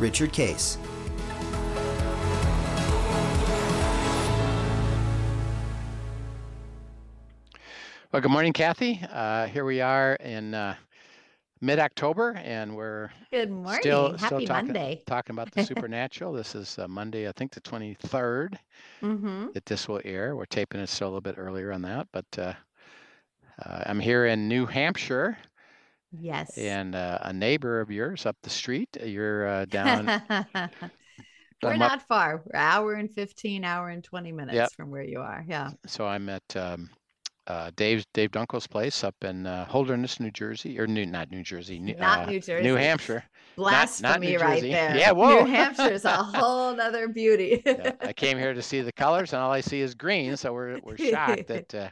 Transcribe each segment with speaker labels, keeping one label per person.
Speaker 1: Richard Case.
Speaker 2: Well, good morning, Kathy. Uh, here we are in uh, mid-October, and we're
Speaker 3: Good morning.
Speaker 2: still
Speaker 3: Happy
Speaker 2: still talking
Speaker 3: Monday.
Speaker 2: talking about the supernatural. This is uh, Monday, I think, the 23rd
Speaker 3: Mm-hmm.
Speaker 2: that this will air. We're taping it still a little bit earlier on that, but uh, uh, I'm here in New Hampshire,
Speaker 3: Yes.
Speaker 2: and uh, a neighbor of yours up the street. uh, You're uh, down.
Speaker 3: We're
Speaker 2: I'm up-
Speaker 3: not far. We're hour and 15, hour and 20 minutes
Speaker 2: Yep.
Speaker 3: from where you are. Yeah.
Speaker 2: so I'm at um, uh, Dave Dave Dunkel's place up in uh, Holderness, New Jersey, or New not New Jersey, New,
Speaker 3: Not
Speaker 2: uh,
Speaker 3: New Jersey.
Speaker 2: New Hampshire.
Speaker 3: Blasphemy
Speaker 2: New
Speaker 3: right
Speaker 2: Jersey.
Speaker 3: there.
Speaker 2: Yeah, whoa.
Speaker 3: New Hampshire's a whole other beauty.
Speaker 2: Yeah, I came here to see the colors, and all I see is green. So we're we're shocked that uh,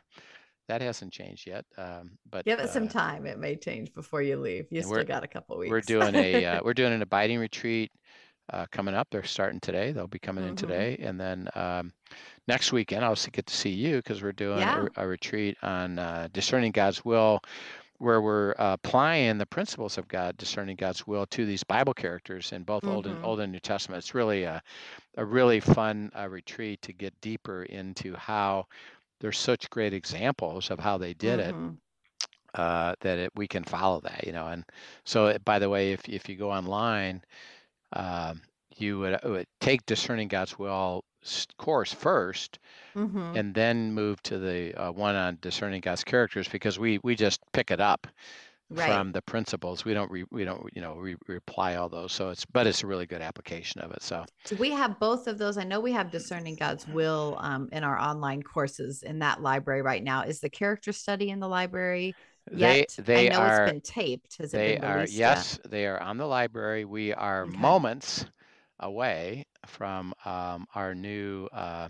Speaker 2: that hasn't changed yet. Um, but
Speaker 3: Give it some
Speaker 2: uh,
Speaker 3: time. It may change before you leave. You still got a couple weeks.
Speaker 2: we're doing a uh, we're doing an abiding retreat uh, coming up. They're starting today. They'll be coming in
Speaker 3: Mhm.
Speaker 2: today, and then um, next weekend I'll get to see you because we're doing
Speaker 3: Yeah.
Speaker 2: a, a retreat on uh, discerning God's will. Where we're uh, applying the principles of God, discerning God's will to these Bible characters in both Old and
Speaker 3: Mhm.
Speaker 2: Old and New Testament. It's really a, a really fun uh, retreat to get deeper into how there's such great examples of how they did it
Speaker 3: Mhm.
Speaker 2: uh, that it, we can follow that, you know. And so, it- by the way, if if you go online, um, you would, uh, would take discerning God's will course first,
Speaker 3: Mhm.
Speaker 2: and then move to the uh, one on discerning God's characters because we we just pick it up
Speaker 3: Right.
Speaker 2: from the principles. We don't re, we don't you know re, reply all those. So it's but it's a really good application of it. So
Speaker 3: Do we have both of those? I know we have discerning God's will um, in our online courses in that library right now. Is the character study in the library
Speaker 2: they
Speaker 3: yet?
Speaker 2: they
Speaker 3: I know
Speaker 2: are
Speaker 3: it's been taped. Has it been
Speaker 2: are
Speaker 3: released yet?
Speaker 2: yes, they are on the library. We are
Speaker 3: Okay.
Speaker 2: moments away from um, our new uh,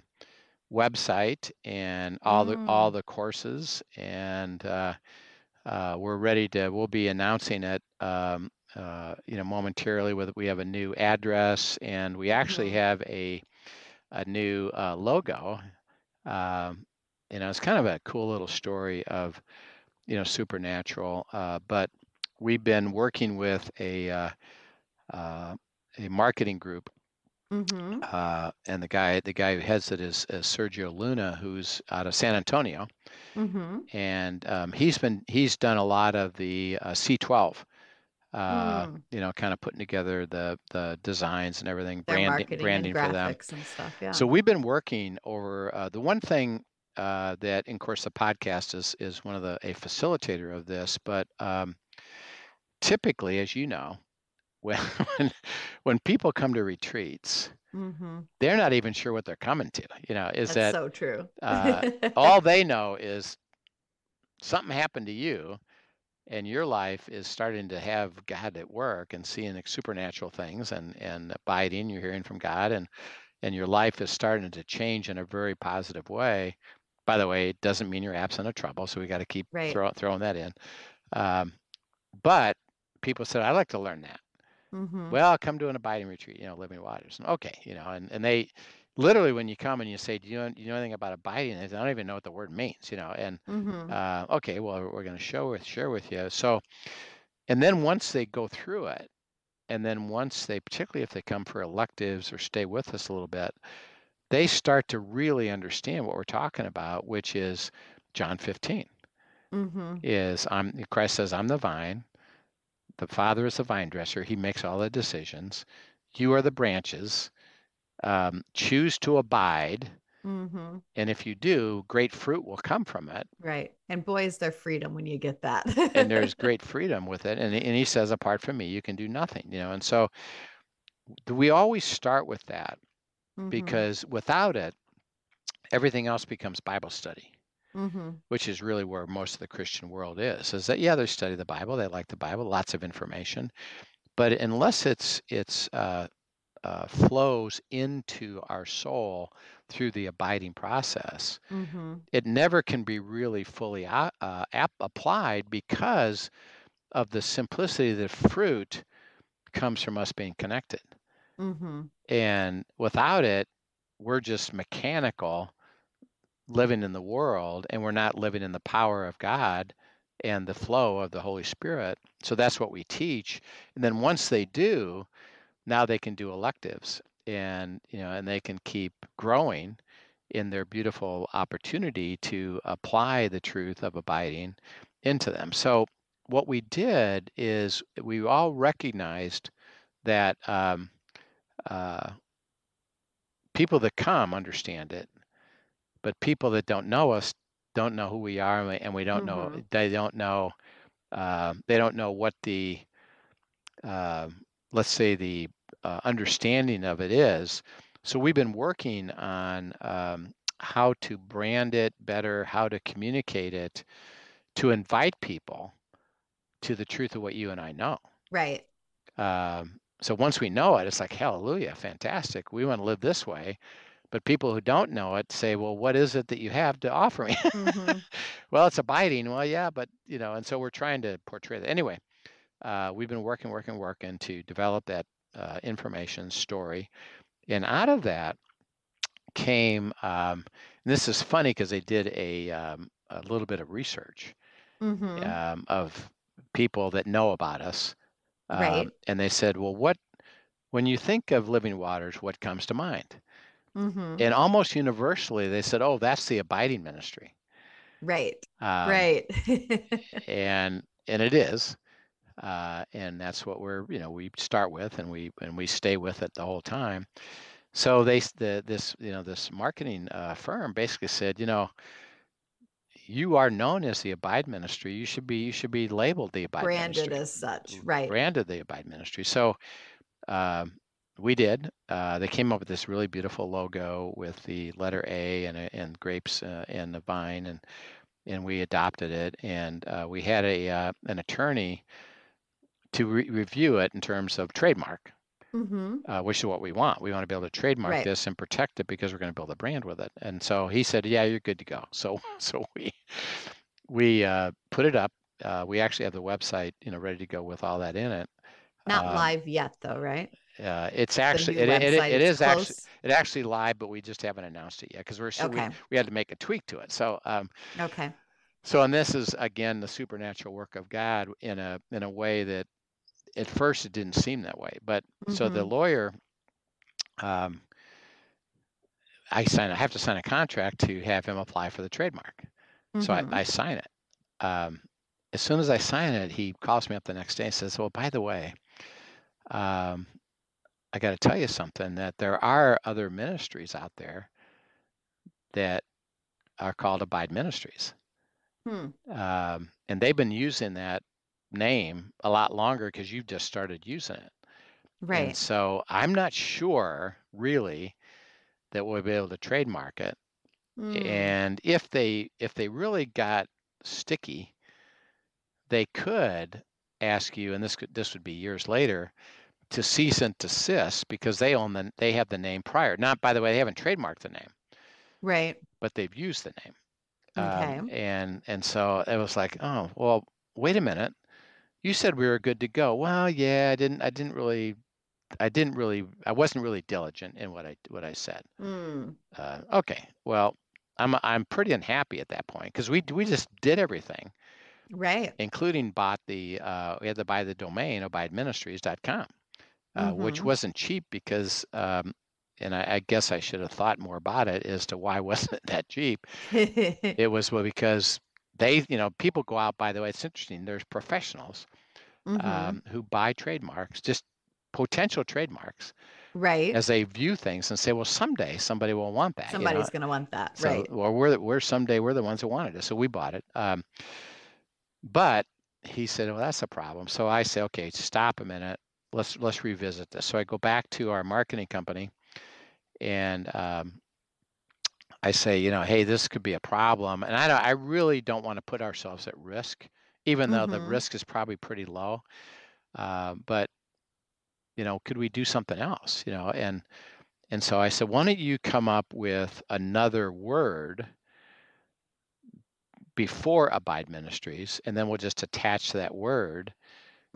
Speaker 2: website and all the all
Speaker 3: Mm.
Speaker 2: the courses, and uh, uh, we're ready to. We'll be announcing it, um, uh, you know, momentarily. With we have a new address, and we actually
Speaker 3: Mhm.
Speaker 2: have a a new uh, logo. Um, you know, it's kind of a cool little story of you know supernatural uh, but we've been working with a uh, uh, a marketing group
Speaker 3: Mm-hmm.
Speaker 2: uh, and the guy the guy who heads it is, is Sergio Luna who's out of San Antonio
Speaker 3: Mm-hmm.
Speaker 2: and um, he's been he's done a lot of the uh, C12 uh,
Speaker 3: Mm.
Speaker 2: you know kind of putting together the the designs and everything
Speaker 3: Their
Speaker 2: branding branding
Speaker 3: and
Speaker 2: for them
Speaker 3: and stuff. Yeah.
Speaker 2: so we've been working over uh, the one thing uh, that, of course, the podcast is is one of the a facilitator of this. But um, typically, as you know, when when people come to retreats,
Speaker 3: mm-hmm.
Speaker 2: they're not even sure what they're coming to. You know, is
Speaker 3: That's
Speaker 2: that
Speaker 3: so true.
Speaker 2: uh, all they know is something happened to you, and your life is starting to have God at work and seeing supernatural things and and abiding. You're hearing from God and and your life is starting to change in a very positive way. By the way, it doesn't mean you're absent of trouble, so we got to keep
Speaker 3: Right.
Speaker 2: throw, throwing that in. Um, but people said, "I'd like to learn that."
Speaker 3: Mm-hmm.
Speaker 2: Well, come to an abiding retreat, you know, living waters. Okay, you know, and, and they literally when you come and you say, Do you know, do you know anything about abiding? They say, I don't even know what the word means, you know. And
Speaker 3: Mm-hmm.
Speaker 2: uh, okay, well, we're going to show with share with you. So, and then once they go through it, and then once they, particularly if they come for electives or stay with us a little bit, they start to really understand what we're talking about, which is John 15.
Speaker 3: Mm-hmm.
Speaker 2: Is I'm Christ says, I'm the vine, the Father is the vine dresser. He makes all the decisions. You are the branches. Um, choose to abide,
Speaker 3: Mm-hmm.
Speaker 2: and if you do, great fruit will come from it.
Speaker 3: Right. And boy, is there freedom when you get that.
Speaker 2: and there's great freedom with it. And, and he says, apart from me, you can do nothing, you know. And so we always start with that
Speaker 3: Mhm.
Speaker 2: because without it, everything else becomes Bible study,
Speaker 3: Mhm.
Speaker 2: which is really where most of the Christian world is. Is that yeah, they study the Bible, they like the Bible, lots of information, but unless it's it's uh, uh, flows into our soul through the abiding process,
Speaker 3: Mm-hmm.
Speaker 2: it never can be really fully uh, ap- applied because of the simplicity of the fruit comes from us being connected.
Speaker 3: Mm-hmm.
Speaker 2: And without it, we're just mechanical living in the world and we're not living in the power of God and the flow of the Holy Spirit. So that's what we teach. And then once they do, now they can do electives and you know and they can keep growing in their beautiful opportunity to apply the truth of abiding into them. So what we did is we all recognized that um, uh, people that come understand it, but people that don't know us don't know who we are, and we, and we don't know
Speaker 3: Mhm.
Speaker 2: they don't know uh, they don't know what the uh, let's say the uh, understanding of it is. So we've been working on um, how to brand it better, how to communicate it, to invite people to the truth of what you and I know.
Speaker 3: Right.
Speaker 2: Um, so once we know it, it's like hallelujah, fantastic. We want to live this way. But people who don't know it say, "Well, what is it that you have to offer me?"
Speaker 3: Mhm.
Speaker 2: well, it's abiding. Well, yeah, but you know, and so we're trying to portray that. Anyway, uh, we've been working, working, working to develop that uh, information story, and out of that came. Um, this is funny because they did a um, a little bit of research
Speaker 3: Mm-hmm.
Speaker 2: um, of people that know about us,
Speaker 3: Right.
Speaker 2: um, and they said, "Well, what when you think of living waters, what comes to mind?"
Speaker 3: Mm-hmm.
Speaker 2: And almost universally, they said, "Oh, that's the abiding ministry."
Speaker 3: Right.
Speaker 2: Um,
Speaker 3: right.
Speaker 2: and and it is uh, and that's what we're you know we start with and we and we stay with it the whole time so they the this you know this marketing uh, firm basically said you know you are known as the abide ministry you should be you should be labeled the abide ministry.
Speaker 3: Branded
Speaker 2: ministry
Speaker 3: as such. Right.
Speaker 2: branded the abide ministry so um, we did uh, they came up with this really beautiful logo with the letter a and, and grapes uh, and the vine and and we adopted it and uh, we had a uh, an attorney to re- review it in terms of trademark
Speaker 3: Mm-hmm.
Speaker 2: uh, which is what we want we want to be able to trademark
Speaker 3: Right.
Speaker 2: this and protect it because we're going to build a brand with it and so he said yeah you're good to go so so we we uh, put it up uh, we actually have the website you know ready to go with all that in it
Speaker 3: Not
Speaker 2: Um,
Speaker 3: live yet, though, right?
Speaker 2: Uh, it's actually it, it, it is actually it actually live but we just haven't announced it yet because we're so we,
Speaker 3: Okay.
Speaker 2: we had to make a tweak to it so um,
Speaker 3: Okay.
Speaker 2: So, and this is again the supernatural work of God in a in a way that at first it didn't seem that way. But so the
Speaker 3: Mhm.
Speaker 2: lawyer, um, I sign. I have to sign a contract to have him apply for the trademark. So
Speaker 3: Mhm.
Speaker 2: I, I sign it. Um, as soon as I sign it, he calls me up the next day and says, "Well, by the way, um, I got to tell you something. That there are other ministries out there that are called Abide Ministries."
Speaker 3: Hmm.
Speaker 2: um, and they've been using that name a lot longer because you've just started using it.
Speaker 3: Right.
Speaker 2: And so I'm not sure really that we'll be able to trademark it.
Speaker 3: Mm.
Speaker 2: And if they if they really got sticky, they could ask you, and this could this would be years later, to cease and desist because they own the they have the name prior. Not by the way, they haven't trademarked the name,
Speaker 3: Right.
Speaker 2: but they've used the name.
Speaker 3: Okay.
Speaker 2: Um, and and so it was like, oh well, wait a minute. You said we were good to go. Well, yeah, I didn't. I didn't really. I didn't really. I wasn't really diligent in what I what I said.
Speaker 3: Mm.
Speaker 2: Uh, okay. Well, I'm I'm pretty unhappy at that point because we we just did everything,
Speaker 3: Right.
Speaker 2: including bought the. Uh, we had to buy the domain of abideministries.com, uh, which
Speaker 3: Mhm.
Speaker 2: wasn't cheap because. Um, and I, I guess I should have thought more about it as to why wasn't it that cheap. It was well because they, you know, people go out. By the way, it's interesting. There's professionals
Speaker 3: Mhm.
Speaker 2: um, who buy trademarks, just potential trademarks,
Speaker 3: Right.
Speaker 2: as they view things and say, well, someday somebody will want that. you know?
Speaker 3: Somebody's going to want that.
Speaker 2: So,
Speaker 3: right.
Speaker 2: or we're the- we're someday we're the ones who wanted it, so we bought it. Um, but he said, well, that's a problem. So I say, okay, stop a minute. Let's let's revisit this. So I go back to our marketing company, and um, I say, you know, hey, this could be a problem, and I don't, I really don't want to put ourselves at risk, even though the
Speaker 3: Mhm.
Speaker 2: risk is probably pretty low. Uh, but you know, could we do something else? You know, and and so I said, why don't you come up with another word before Abide Ministries, and then we'll just attach that word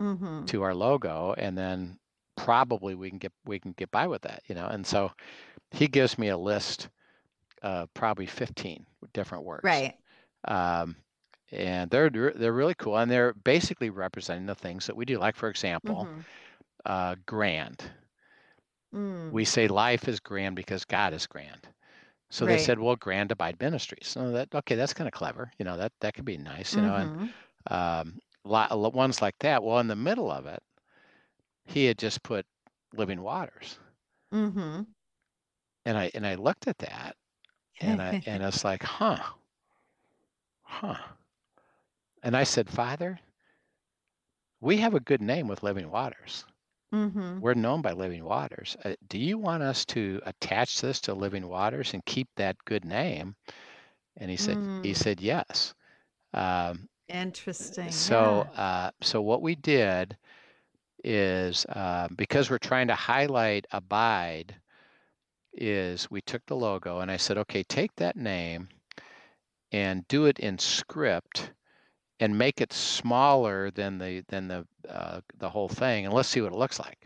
Speaker 3: Mm-hmm.
Speaker 2: to our logo, and then probably we can get we can get by with that, you know. And so he gives me a list of probably 15 different words.
Speaker 3: Right.
Speaker 2: Um, and they're they're really cool, and they're basically representing the things that we do. Like for example,
Speaker 3: Mhm.
Speaker 2: uh, grand.
Speaker 3: Mm.
Speaker 2: We say life is grand because God is grand. So they said, well, Grand Abide Ministries. So that okay, that's kind of clever. You know that that could be nice. You know, and
Speaker 3: Mhm.
Speaker 2: um, lot, ones like that. Well, in the middle of it, he had just put Living Waters,
Speaker 3: Mhm.
Speaker 2: and I and I looked at that, and I and it's like, huh, huh. And I said, Father, we have a good name with Living Waters.
Speaker 3: Mhm.
Speaker 2: We're known by Living Waters. Uh, do you want us to attach this to Living Waters and keep that good name? And he said, he
Speaker 3: Mm.
Speaker 2: said yes. Um,
Speaker 3: Interesting.
Speaker 2: so,
Speaker 3: yeah.
Speaker 2: uh, so what we did is uh, because we're trying to highlight Abide, is we took the logo and I said, okay, take that name and do it in script and make it smaller than the than the uh, the whole thing, and let's see what it looks like.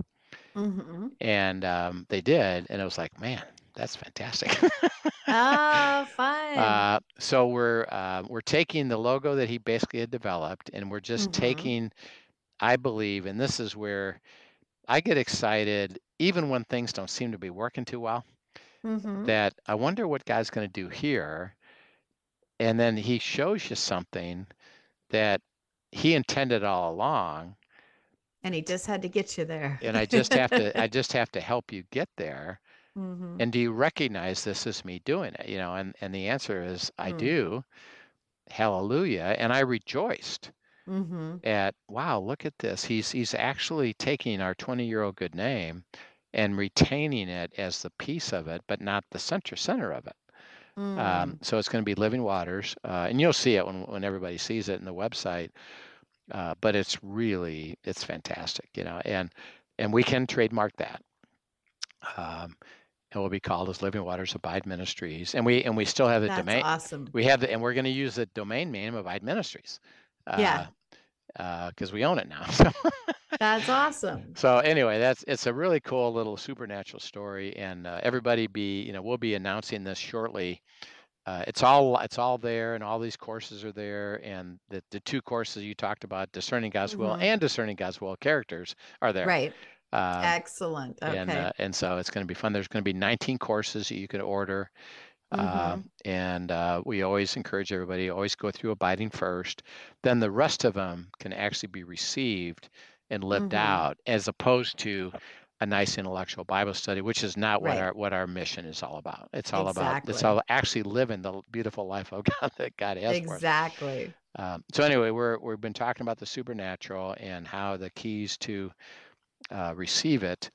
Speaker 3: Mhm.
Speaker 2: And um, they did, and it was like, man, that's fantastic.
Speaker 3: Oh, fun.
Speaker 2: Uh, so we're uh, we're taking the logo that he basically had developed, and we're just
Speaker 3: Mhm.
Speaker 2: taking, I believe, and this is where I get excited, even when things don't seem to be working too well.
Speaker 3: Mhm.
Speaker 2: That I wonder what God's going to do here, and then He shows you something that He intended all along,
Speaker 3: And he just had to get you there.
Speaker 2: and I just have to I just have to help you get there.
Speaker 3: Mhm.
Speaker 2: And do you recognize this as me doing it? You know, and and the answer is I
Speaker 3: Mm.
Speaker 2: do. Hallelujah. And I rejoiced
Speaker 3: Mhm.
Speaker 2: at wow, look at this. He's he's actually taking our 20-year-old good name and retaining it as the piece of it, but not the center center of it. Um,
Speaker 3: Mm.
Speaker 2: so it's going to be Living Waters, uh, and you'll see it when when everybody sees it in the website. Uh, but it's really it's fantastic, you know, and and we can trademark that. Um, it will be called as Living Waters Abide Ministries, and we and we still have the
Speaker 3: That's
Speaker 2: domain.
Speaker 3: awesome.
Speaker 2: We have the, and we're going to use the domain name of Abide Ministries.
Speaker 3: Yeah.
Speaker 2: because we own it now. So,
Speaker 3: That's awesome.
Speaker 2: so anyway, that's it's a really cool little supernatural story, and uh, everybody be you know we'll be announcing this shortly. Uh, it's all it's all there, and all these courses are there, and the the two courses you talked about, discerning God's will
Speaker 3: Mhm.
Speaker 2: and discerning God's will characters, are there.
Speaker 3: Right.
Speaker 2: Um,
Speaker 3: Excellent. Okay.
Speaker 2: and uh, and so it's going to be fun. There's going to be 19 courses that you can order, uh,
Speaker 3: Mhm.
Speaker 2: and uh, we always encourage everybody always go through abiding first. Then the rest of them can actually be received and lived
Speaker 3: Mhm.
Speaker 2: out, as opposed to a nice intellectual Bible study, which is not what
Speaker 3: Right.
Speaker 2: our what our mission is all about. It's all about it's all actually living the beautiful life of God that God has for us.
Speaker 3: Exactly.
Speaker 2: Um, so anyway, we're we've been talking about the supernatural and how the keys to uh, receive it.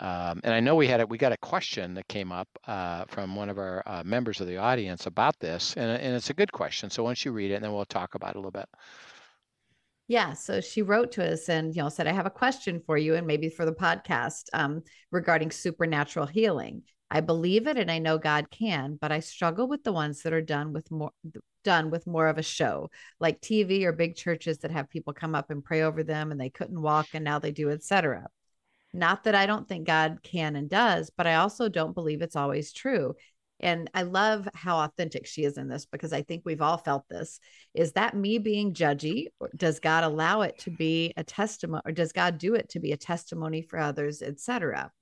Speaker 2: Um, and I know we had a, we got a question that came up uh, from one of our uh, members of the audience about this, and, and it's a good question. So once you read it, and then we'll talk about it a little bit.
Speaker 3: Yeah. So she wrote to us and you know said, I have a question for you and maybe for the podcast um, regarding supernatural healing. I believe it and I know God can, but I struggle with the ones that are done with more done with more of a show, like TV or big churches that have people come up and pray over them and they couldn't walk and now they do, etc. Not that I don't think God can and does, but I also don't believe it's always true. And I love how authentic she is in this because I think we've all felt this. Is that me being judgy? Or does God allow it to be a testimony, or does God do it to be a testimony for others, etc.?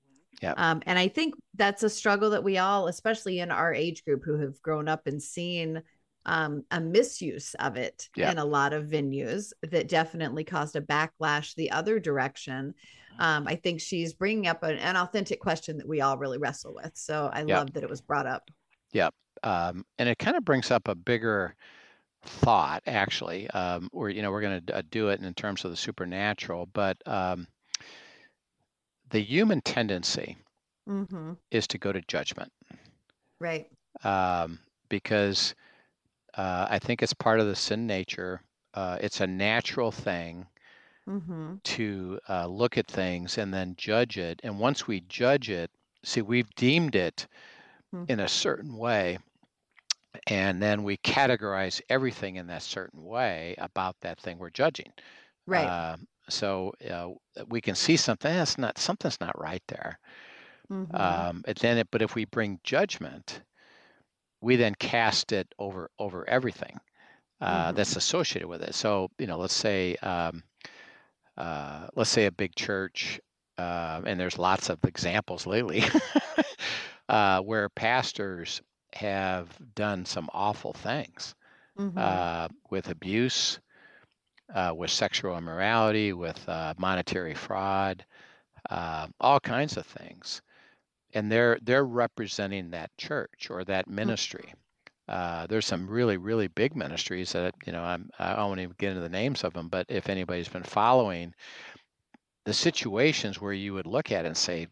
Speaker 2: Yep.
Speaker 3: Um, and I think that's a struggle that we all, especially in our age group who have grown up and seen um, a misuse of it
Speaker 2: Yep.
Speaker 3: in a lot of venues that definitely caused a backlash the other direction. Um, I think she's bringing up an, an authentic question that we all really wrestle with. So I love that it was brought up.
Speaker 2: Um, and it kind of brings up a bigger thought, actually. Um, where you know we're going to uh, do it in terms of the supernatural, but um, the human tendency
Speaker 3: Mm-hmm.
Speaker 2: is to go to judgment.
Speaker 3: Right.
Speaker 2: um, because uh, I think it's part of the sin nature. Uh, it's a natural thing
Speaker 3: Mm-hmm.
Speaker 2: to uh, look at things and then judge it. And once we judge it, see, we've deemed it
Speaker 3: Mm.
Speaker 2: in a certain way, and then we categorize everything in that certain way about that thing we're judging.
Speaker 3: Right.
Speaker 2: Uh, so uh, we can see something that's not something's not right there.
Speaker 3: Mhm.
Speaker 2: Um, and then, it, but if we bring judgment, we then cast it over over everything uh,
Speaker 3: Mhm.
Speaker 2: that's associated with it. So you know, let's say um, uh, let's say a big church, uh, and there's lots of examples lately uh, where pastors have done some awful things
Speaker 3: Mhm.
Speaker 2: uh, with abuse, uh, with sexual immorality, with uh, monetary fraud, uh, all kinds of things, and they're they're representing that church or that ministry. Uh, there's some really really big ministries that you know I'm I won't even get into the names of them, but if anybody's been following the situations where you would look at it and say,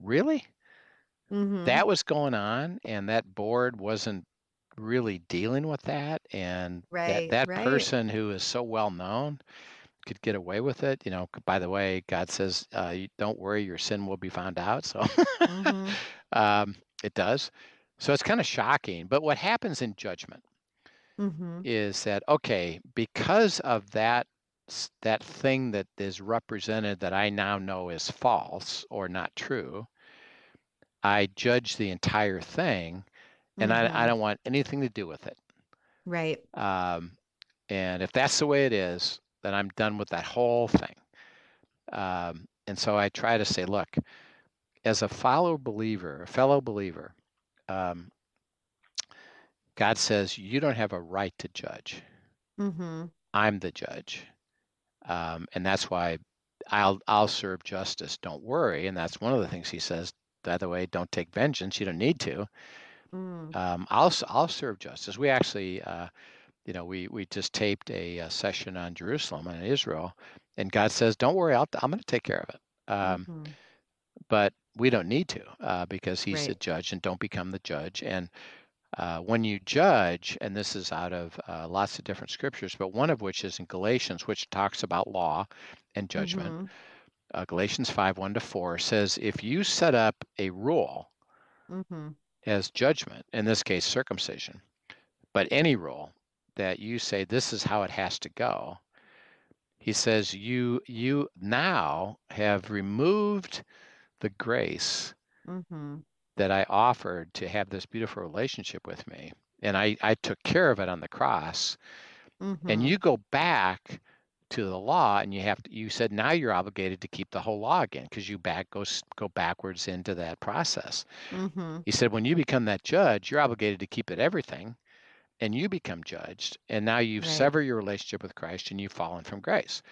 Speaker 2: really
Speaker 3: Mhm.
Speaker 2: that was going on and that board wasn't really dealing with that and that that
Speaker 3: right.
Speaker 2: person who is so well known could get away with it you know by the way god says uh, you, don't worry your sin will be found out so
Speaker 3: Mhm.
Speaker 2: um, it does so it's kind of shocking but what happens in judgment
Speaker 3: Mhm.
Speaker 2: is that okay because of that that thing that is represented that i now know is false or not true i judge the entire thing and I, I
Speaker 3: Mhm.
Speaker 2: don't want anything to do with it.
Speaker 3: Right.
Speaker 2: Um, and if that's the way it is, then I'm done with that whole thing. Um, and so I try to say, look, as a follow believer, a fellow believer, um, God says you don't have a right to judge.
Speaker 3: Mhm.
Speaker 2: I'm the judge, um, and that's why I'll I'll serve justice. Don't worry. And that's one of the things He says. By the way, don't take vengeance. You don't need to.
Speaker 3: Mm.
Speaker 2: Um, I'll I'll serve justice. We actually, uh, you know, we we just taped a, uh session on Jerusalem and Israel, and God says, "Don't worry, I'll, I'm going to take care of it." Um,
Speaker 3: Mhm.
Speaker 2: but we don't need to uh, because He's the judge, and don't become the judge. And uh, when you judge, and this is out of uh, lots of different scriptures, but one of which is in Galatians, which talks about law and judgment.
Speaker 3: Mhm.
Speaker 2: Uh, Galatians five one to four says, if you set up a rule
Speaker 3: Mhm.
Speaker 2: as judgment, in this case circumcision, but any rule that you say this is how it has to go, he says you you now have removed the grace
Speaker 3: Mhm.
Speaker 2: that I offered to have this beautiful relationship with me. And I, I took care of it on the cross. And
Speaker 3: Mhm.
Speaker 2: you go back to the law and you have to you said now you're obligated to keep the whole law again because you back go s- go backwards into that process.
Speaker 3: Mhm.
Speaker 2: He said, when you become that judge, you're obligated to keep it everything, and you become judged, and now you've
Speaker 3: Right.
Speaker 2: severed your relationship with Christ and you've fallen from grace.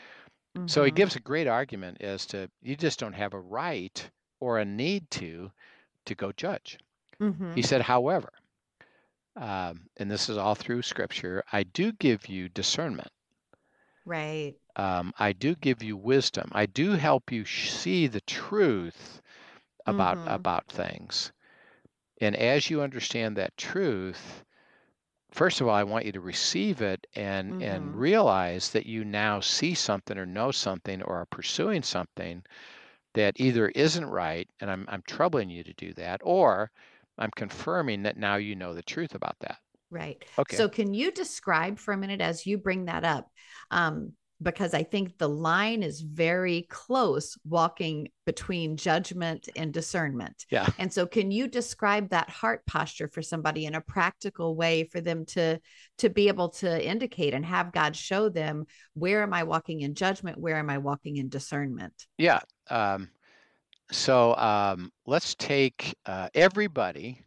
Speaker 2: So he
Speaker 3: Mhm.
Speaker 2: gives a great argument as to you just don't have a right or a need to to go judge. He
Speaker 3: Mhm.
Speaker 2: said, however, um, and this is all through Scripture, I do give you discernment.
Speaker 3: Right.
Speaker 2: Um, I do give you wisdom. I do help you sh- see the truth about
Speaker 3: Mhm.
Speaker 2: about things. And as you understand that truth, first of all, I want you to receive it and and
Speaker 3: Mhm.
Speaker 2: realize that you now see something or know something or are pursuing something that either isn't right, and I'm I'm troubling you to do that, or I'm confirming that now you know the truth about that.
Speaker 3: Right.
Speaker 2: Okay.
Speaker 3: So, can you describe for a minute as you bring that up? Um, because I think the line is very close walking between judgment and discernment.
Speaker 2: Yeah.
Speaker 3: And so, can you describe that heart posture for somebody in a practical way for them to to be able to indicate and have God show them where am I walking in judgment? Where am I walking in discernment?
Speaker 2: Yeah. Um, so um, let's take uh, everybody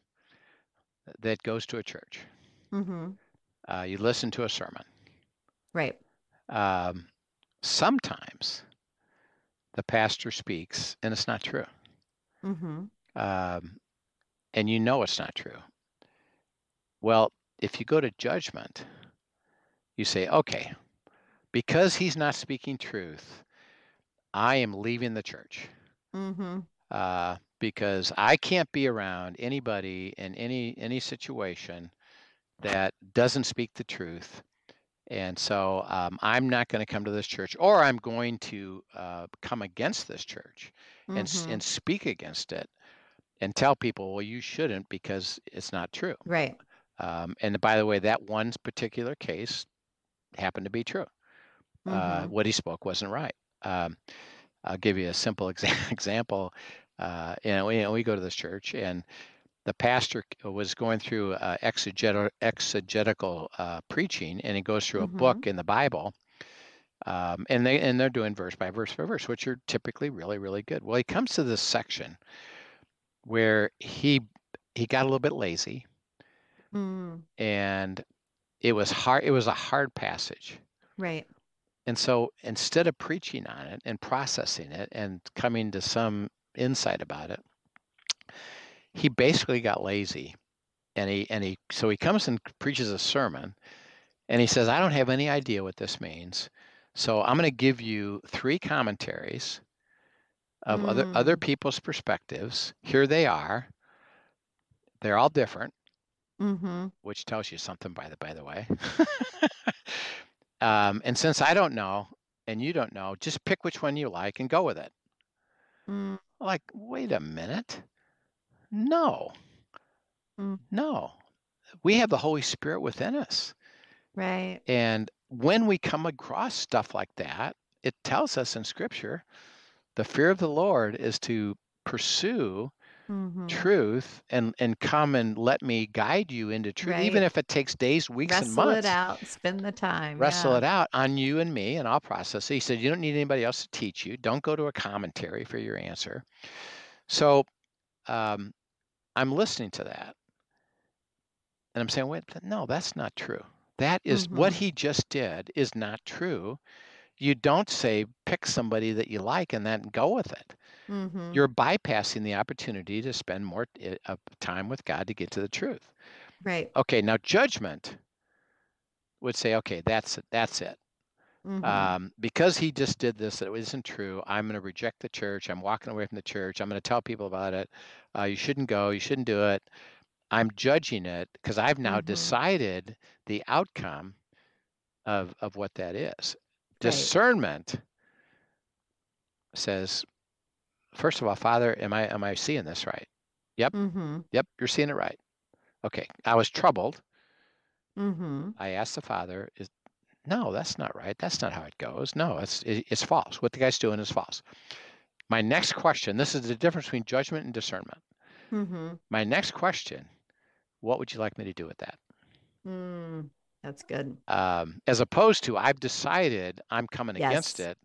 Speaker 2: that goes to a church.
Speaker 3: Mm-hmm.
Speaker 2: Uh, you listen to a sermon.
Speaker 3: Right.
Speaker 2: Um, sometimes the pastor speaks and it's not true.
Speaker 3: Mm-hmm.
Speaker 2: Um, and you know it's not true. Well, if you go to judgment, you say, okay, because he's not speaking truth, I am leaving the church
Speaker 3: Mm-hmm.
Speaker 2: uh, because I can't be around anybody in any any situation that doesn't speak the truth And so um, I'm not going to come to this church, or I'm going to uh, come against this church and s-
Speaker 3: Mhm.
Speaker 2: and speak against it and tell people, well, you shouldn't because it's not true.
Speaker 3: Right.
Speaker 2: Um, and by the way, that one particular case happened to be true. Uh,
Speaker 3: Mhm.
Speaker 2: what he spoke wasn't right. Um, I'll give you a simple exa- example. Uh, you know, we, you know, we go to this church, and the pastor was going through uh, exegetical, exegetical uh, preaching, and he goes through a
Speaker 3: Mhm.
Speaker 2: book in the Bible, um, and they and they're doing verse by verse by verse, which are typically really really good. Well, he comes to this section where he he got a little bit lazy,
Speaker 3: Mm.
Speaker 2: and it was hard. It was a hard passage.
Speaker 3: Right.
Speaker 2: And so instead of preaching on it and processing it and coming to some insight about it, he basically got lazy. And he and he so he comes and preaches a sermon and he says, I don't have any idea what this means. So I'm going to give you three commentaries of other other
Speaker 3: Mm.
Speaker 2: people's perspectives. Here they are. They're all different,
Speaker 3: Mhm.
Speaker 2: which tells you something by the by the way. um, and since I don't know and you don't know, just pick which one you like and go with it.
Speaker 3: Mm.
Speaker 2: Like, wait a minute. No,
Speaker 3: Mm.
Speaker 2: no. We have the Holy Spirit within us.
Speaker 3: Right.
Speaker 2: And when we come across stuff like that, it tells us in Scripture the fear of the Lord is to pursue
Speaker 3: Mhm.
Speaker 2: truth and, and come and let me guide you into truth, even
Speaker 3: Right.
Speaker 2: if it takes days, weeks, and months.
Speaker 3: Wrestle it
Speaker 2: months.
Speaker 3: out. Spend the time.
Speaker 2: Wrestle
Speaker 3: Yeah.
Speaker 2: it out on you and me, and I'll process it. He said, You don't need anybody else to teach you. Don't go to a commentary for your answer. So um, I'm listening to that. And I'm saying, wait, no, that's not true. That is what
Speaker 3: Mhm.
Speaker 2: he just did is not true. You don't say pick somebody that you like and then go with it.
Speaker 3: Mhm.
Speaker 2: You're bypassing the opportunity to spend more uh, time with God to get to the truth.
Speaker 3: Right.
Speaker 2: Okay, now judgment would say, okay, that's it. That's it.
Speaker 3: Mhm.
Speaker 2: Um, because he just did this, that isn't true. I'm going to reject the church. I'm walking away from the church. I'm going to tell people about it. Uh, you shouldn't go. You shouldn't do it. I'm judging it because I've now
Speaker 3: Mhm.
Speaker 2: decided the outcome of of what that is.
Speaker 3: Right.
Speaker 2: Discernment says, first of all, Father, am I am I seeing this right? Yep,
Speaker 3: Mm-hmm.
Speaker 2: yep, you're seeing it right. Okay, I was troubled.
Speaker 3: Mm-hmm.
Speaker 2: I asked the Father, is no, that's not right. That's not how it goes. No, it's it's false. What the guy's doing is false. My next question, this is the difference between judgment and discernment.
Speaker 3: Mhm.
Speaker 2: My next question, what would you like me to do with that?
Speaker 3: Mm. That's good.
Speaker 2: Um, as opposed to I've decided I'm coming against it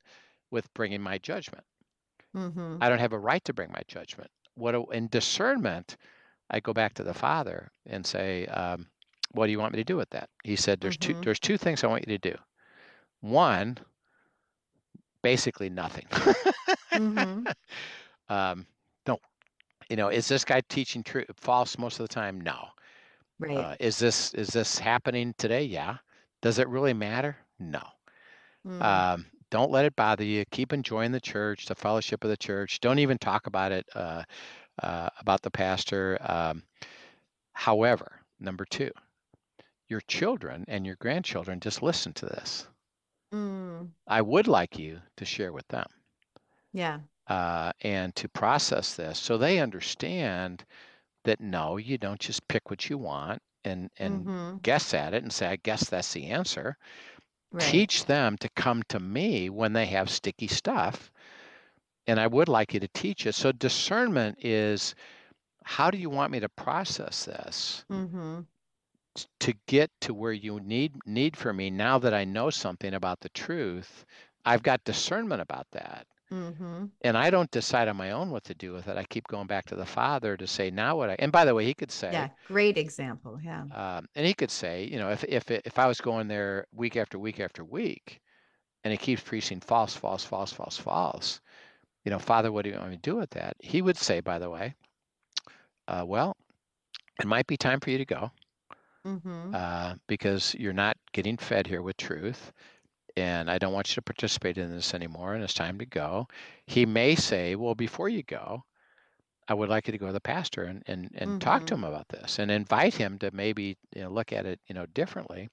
Speaker 2: with bringing my judgment.
Speaker 3: Mhm.
Speaker 2: I don't have a right to bring my judgment. What do- in discernment, I go back to the Father and say, um, "What do you want me to do with that?" He said, "There's two.
Speaker 3: Mhm.
Speaker 2: There's two things I want you to do. One, basically nothing.
Speaker 3: Mhm.
Speaker 2: um, no, you know, is this guy teaching true false most of the time? No.
Speaker 3: Right.
Speaker 2: Uh, is this is this happening today? Yeah. Does it really matter? No.
Speaker 3: Mm.
Speaker 2: Um, don't let it bother you. Keep enjoying the church, the fellowship of the church. Don't even talk about it uh, uh, about the pastor. Um, however, number two, your children and your grandchildren just listen to this.
Speaker 3: Mm.
Speaker 2: I would like you to share with them
Speaker 3: Yeah.
Speaker 2: uh, and to process this so they understand that no, you don't just pick what you want and and
Speaker 3: Mhm.
Speaker 2: guess at it and say, I guess that's the answer.
Speaker 3: Right.
Speaker 2: Teach them to come to me when they have sticky stuff. And I would like you to teach it. So discernment is how do you want me to process this
Speaker 3: Mhm.
Speaker 2: To get to where you need need for me now that I know something about the truth? I've got discernment about that.
Speaker 3: Mhm.
Speaker 2: And I don't decide on my own what to do with it. I keep going back to the Father to say, now what I, and by the way, he could say,
Speaker 3: Yeah. Great example. Yeah.
Speaker 2: um, and he could say, you know, if if if I was going there week after week after week, and he keeps preaching false, false, false, false, false, you know, Father, what do you want me to do with that? He would say, by the way, uh, well, it might be time for you to go
Speaker 3: Mhm.
Speaker 2: uh, because you're not getting fed here with truth, and I don't want you to participate in this anymore, and it's time to go. He may say, well, before you go, I would like you to go to the pastor and and, and talk to
Speaker 3: Mhm.
Speaker 2: him about this and invite him to maybe you know, look at it you know differently.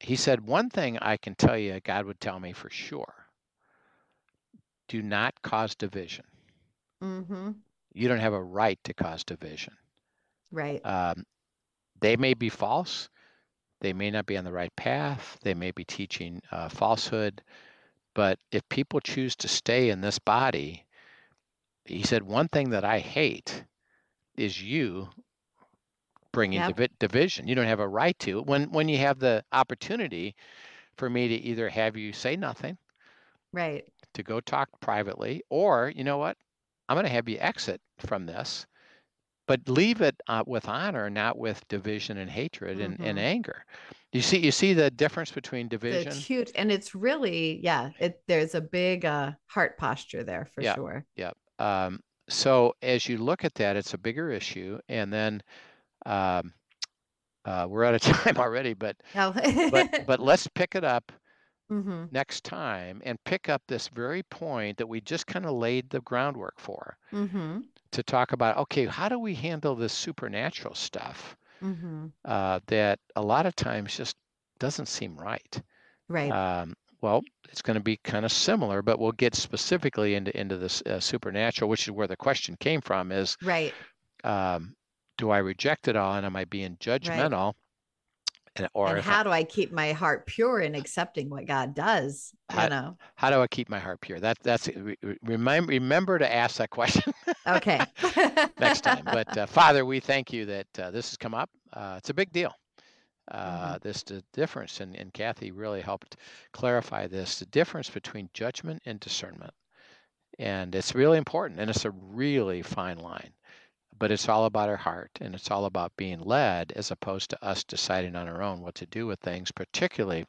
Speaker 2: he said, One thing I can tell you, God would tell me for sure do not cause division.
Speaker 3: Mm-hmm.
Speaker 2: You don't have a right to cause division.
Speaker 3: Right.
Speaker 2: Um, they may be false. They may not be on the right path. They may be teaching uh, falsehood. But if people choose to stay in this body, he said, one thing that I hate is you bringing
Speaker 3: Yep.
Speaker 2: divi- division. You don't have a right to. When when you have the opportunity for me to either have you say nothing,
Speaker 3: Right.
Speaker 2: to go talk privately, or you know what, I'm going to have you exit from this, but leave it uh, with honor, not with division and hatred and, and
Speaker 3: Mhm.
Speaker 2: anger. You see, you see the difference between division.
Speaker 3: It's huge. And it's really, yeah, it there's a big uh heart posture there for
Speaker 2: Yeah.
Speaker 3: sure.
Speaker 2: Um, so as you look at that, it's a bigger issue, and then um, uh, we're out of time already, but
Speaker 3: Oh.
Speaker 2: but but let's pick it up
Speaker 3: hmm
Speaker 2: next time and pick up this very point that we just kind of laid the groundwork for
Speaker 3: hmm
Speaker 2: to talk about. Okay, how do we handle this supernatural stuff
Speaker 3: hmm
Speaker 2: uh, that a lot of times just doesn't seem right?
Speaker 3: Right.
Speaker 2: Um, well, it's going to be kind of similar, but we'll get specifically into into this uh, supernatural, which is where the question came from. Is
Speaker 3: right.
Speaker 2: um, do I reject it all, and am I being judgmental? And, or
Speaker 3: and
Speaker 2: if I-
Speaker 3: how do I keep my heart pure in accepting what God does?
Speaker 2: How-
Speaker 3: You know.
Speaker 2: how do I keep my heart pure? That that's re- re- remember remember to ask that question
Speaker 3: Okay.
Speaker 2: next time. But uh, Father, we thank you that uh, this has come up. Uh, it's a big deal.
Speaker 3: Mm-hmm.
Speaker 2: Uh, This the difference, and, and Kathy really helped clarify this: the difference between judgment and discernment, and it's really important, and it's a really fine line. But it's all about our heart, and it's all about being led, as opposed to us deciding on our own what to do with things, particularly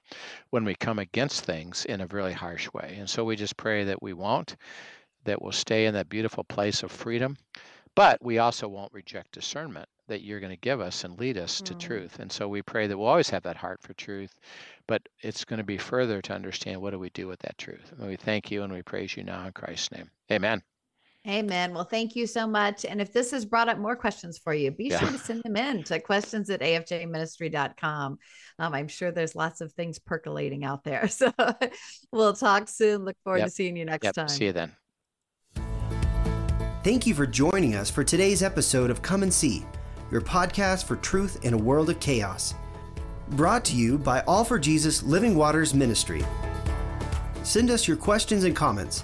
Speaker 2: when we come against things in a really harsh way. And so we just pray that we won't, that we'll stay in that beautiful place of freedom, but we also won't reject discernment that you're going to give us and lead us to
Speaker 3: Mm.
Speaker 2: truth. And so we pray that we'll always have that heart for truth, but it's going to be further to understand what do we do with that truth. And we thank you and we praise you now in Christ's name. Amen.
Speaker 3: Amen. Well, thank you so much. And if this has brought up more questions for you, be
Speaker 2: Yeah.
Speaker 3: sure to send them in to questions at afjministry.com. Um, I'm sure there's lots of things percolating out there. So we'll talk soon. Look forward
Speaker 2: Yep.
Speaker 3: to seeing you next
Speaker 2: Yep.
Speaker 3: time.
Speaker 2: See you then.
Speaker 1: Thank you for joining us for today's episode of Come and See, your podcast for truth in a world of chaos. Brought to you by All for Jesus Living Waters Ministry. Send us your questions and comments,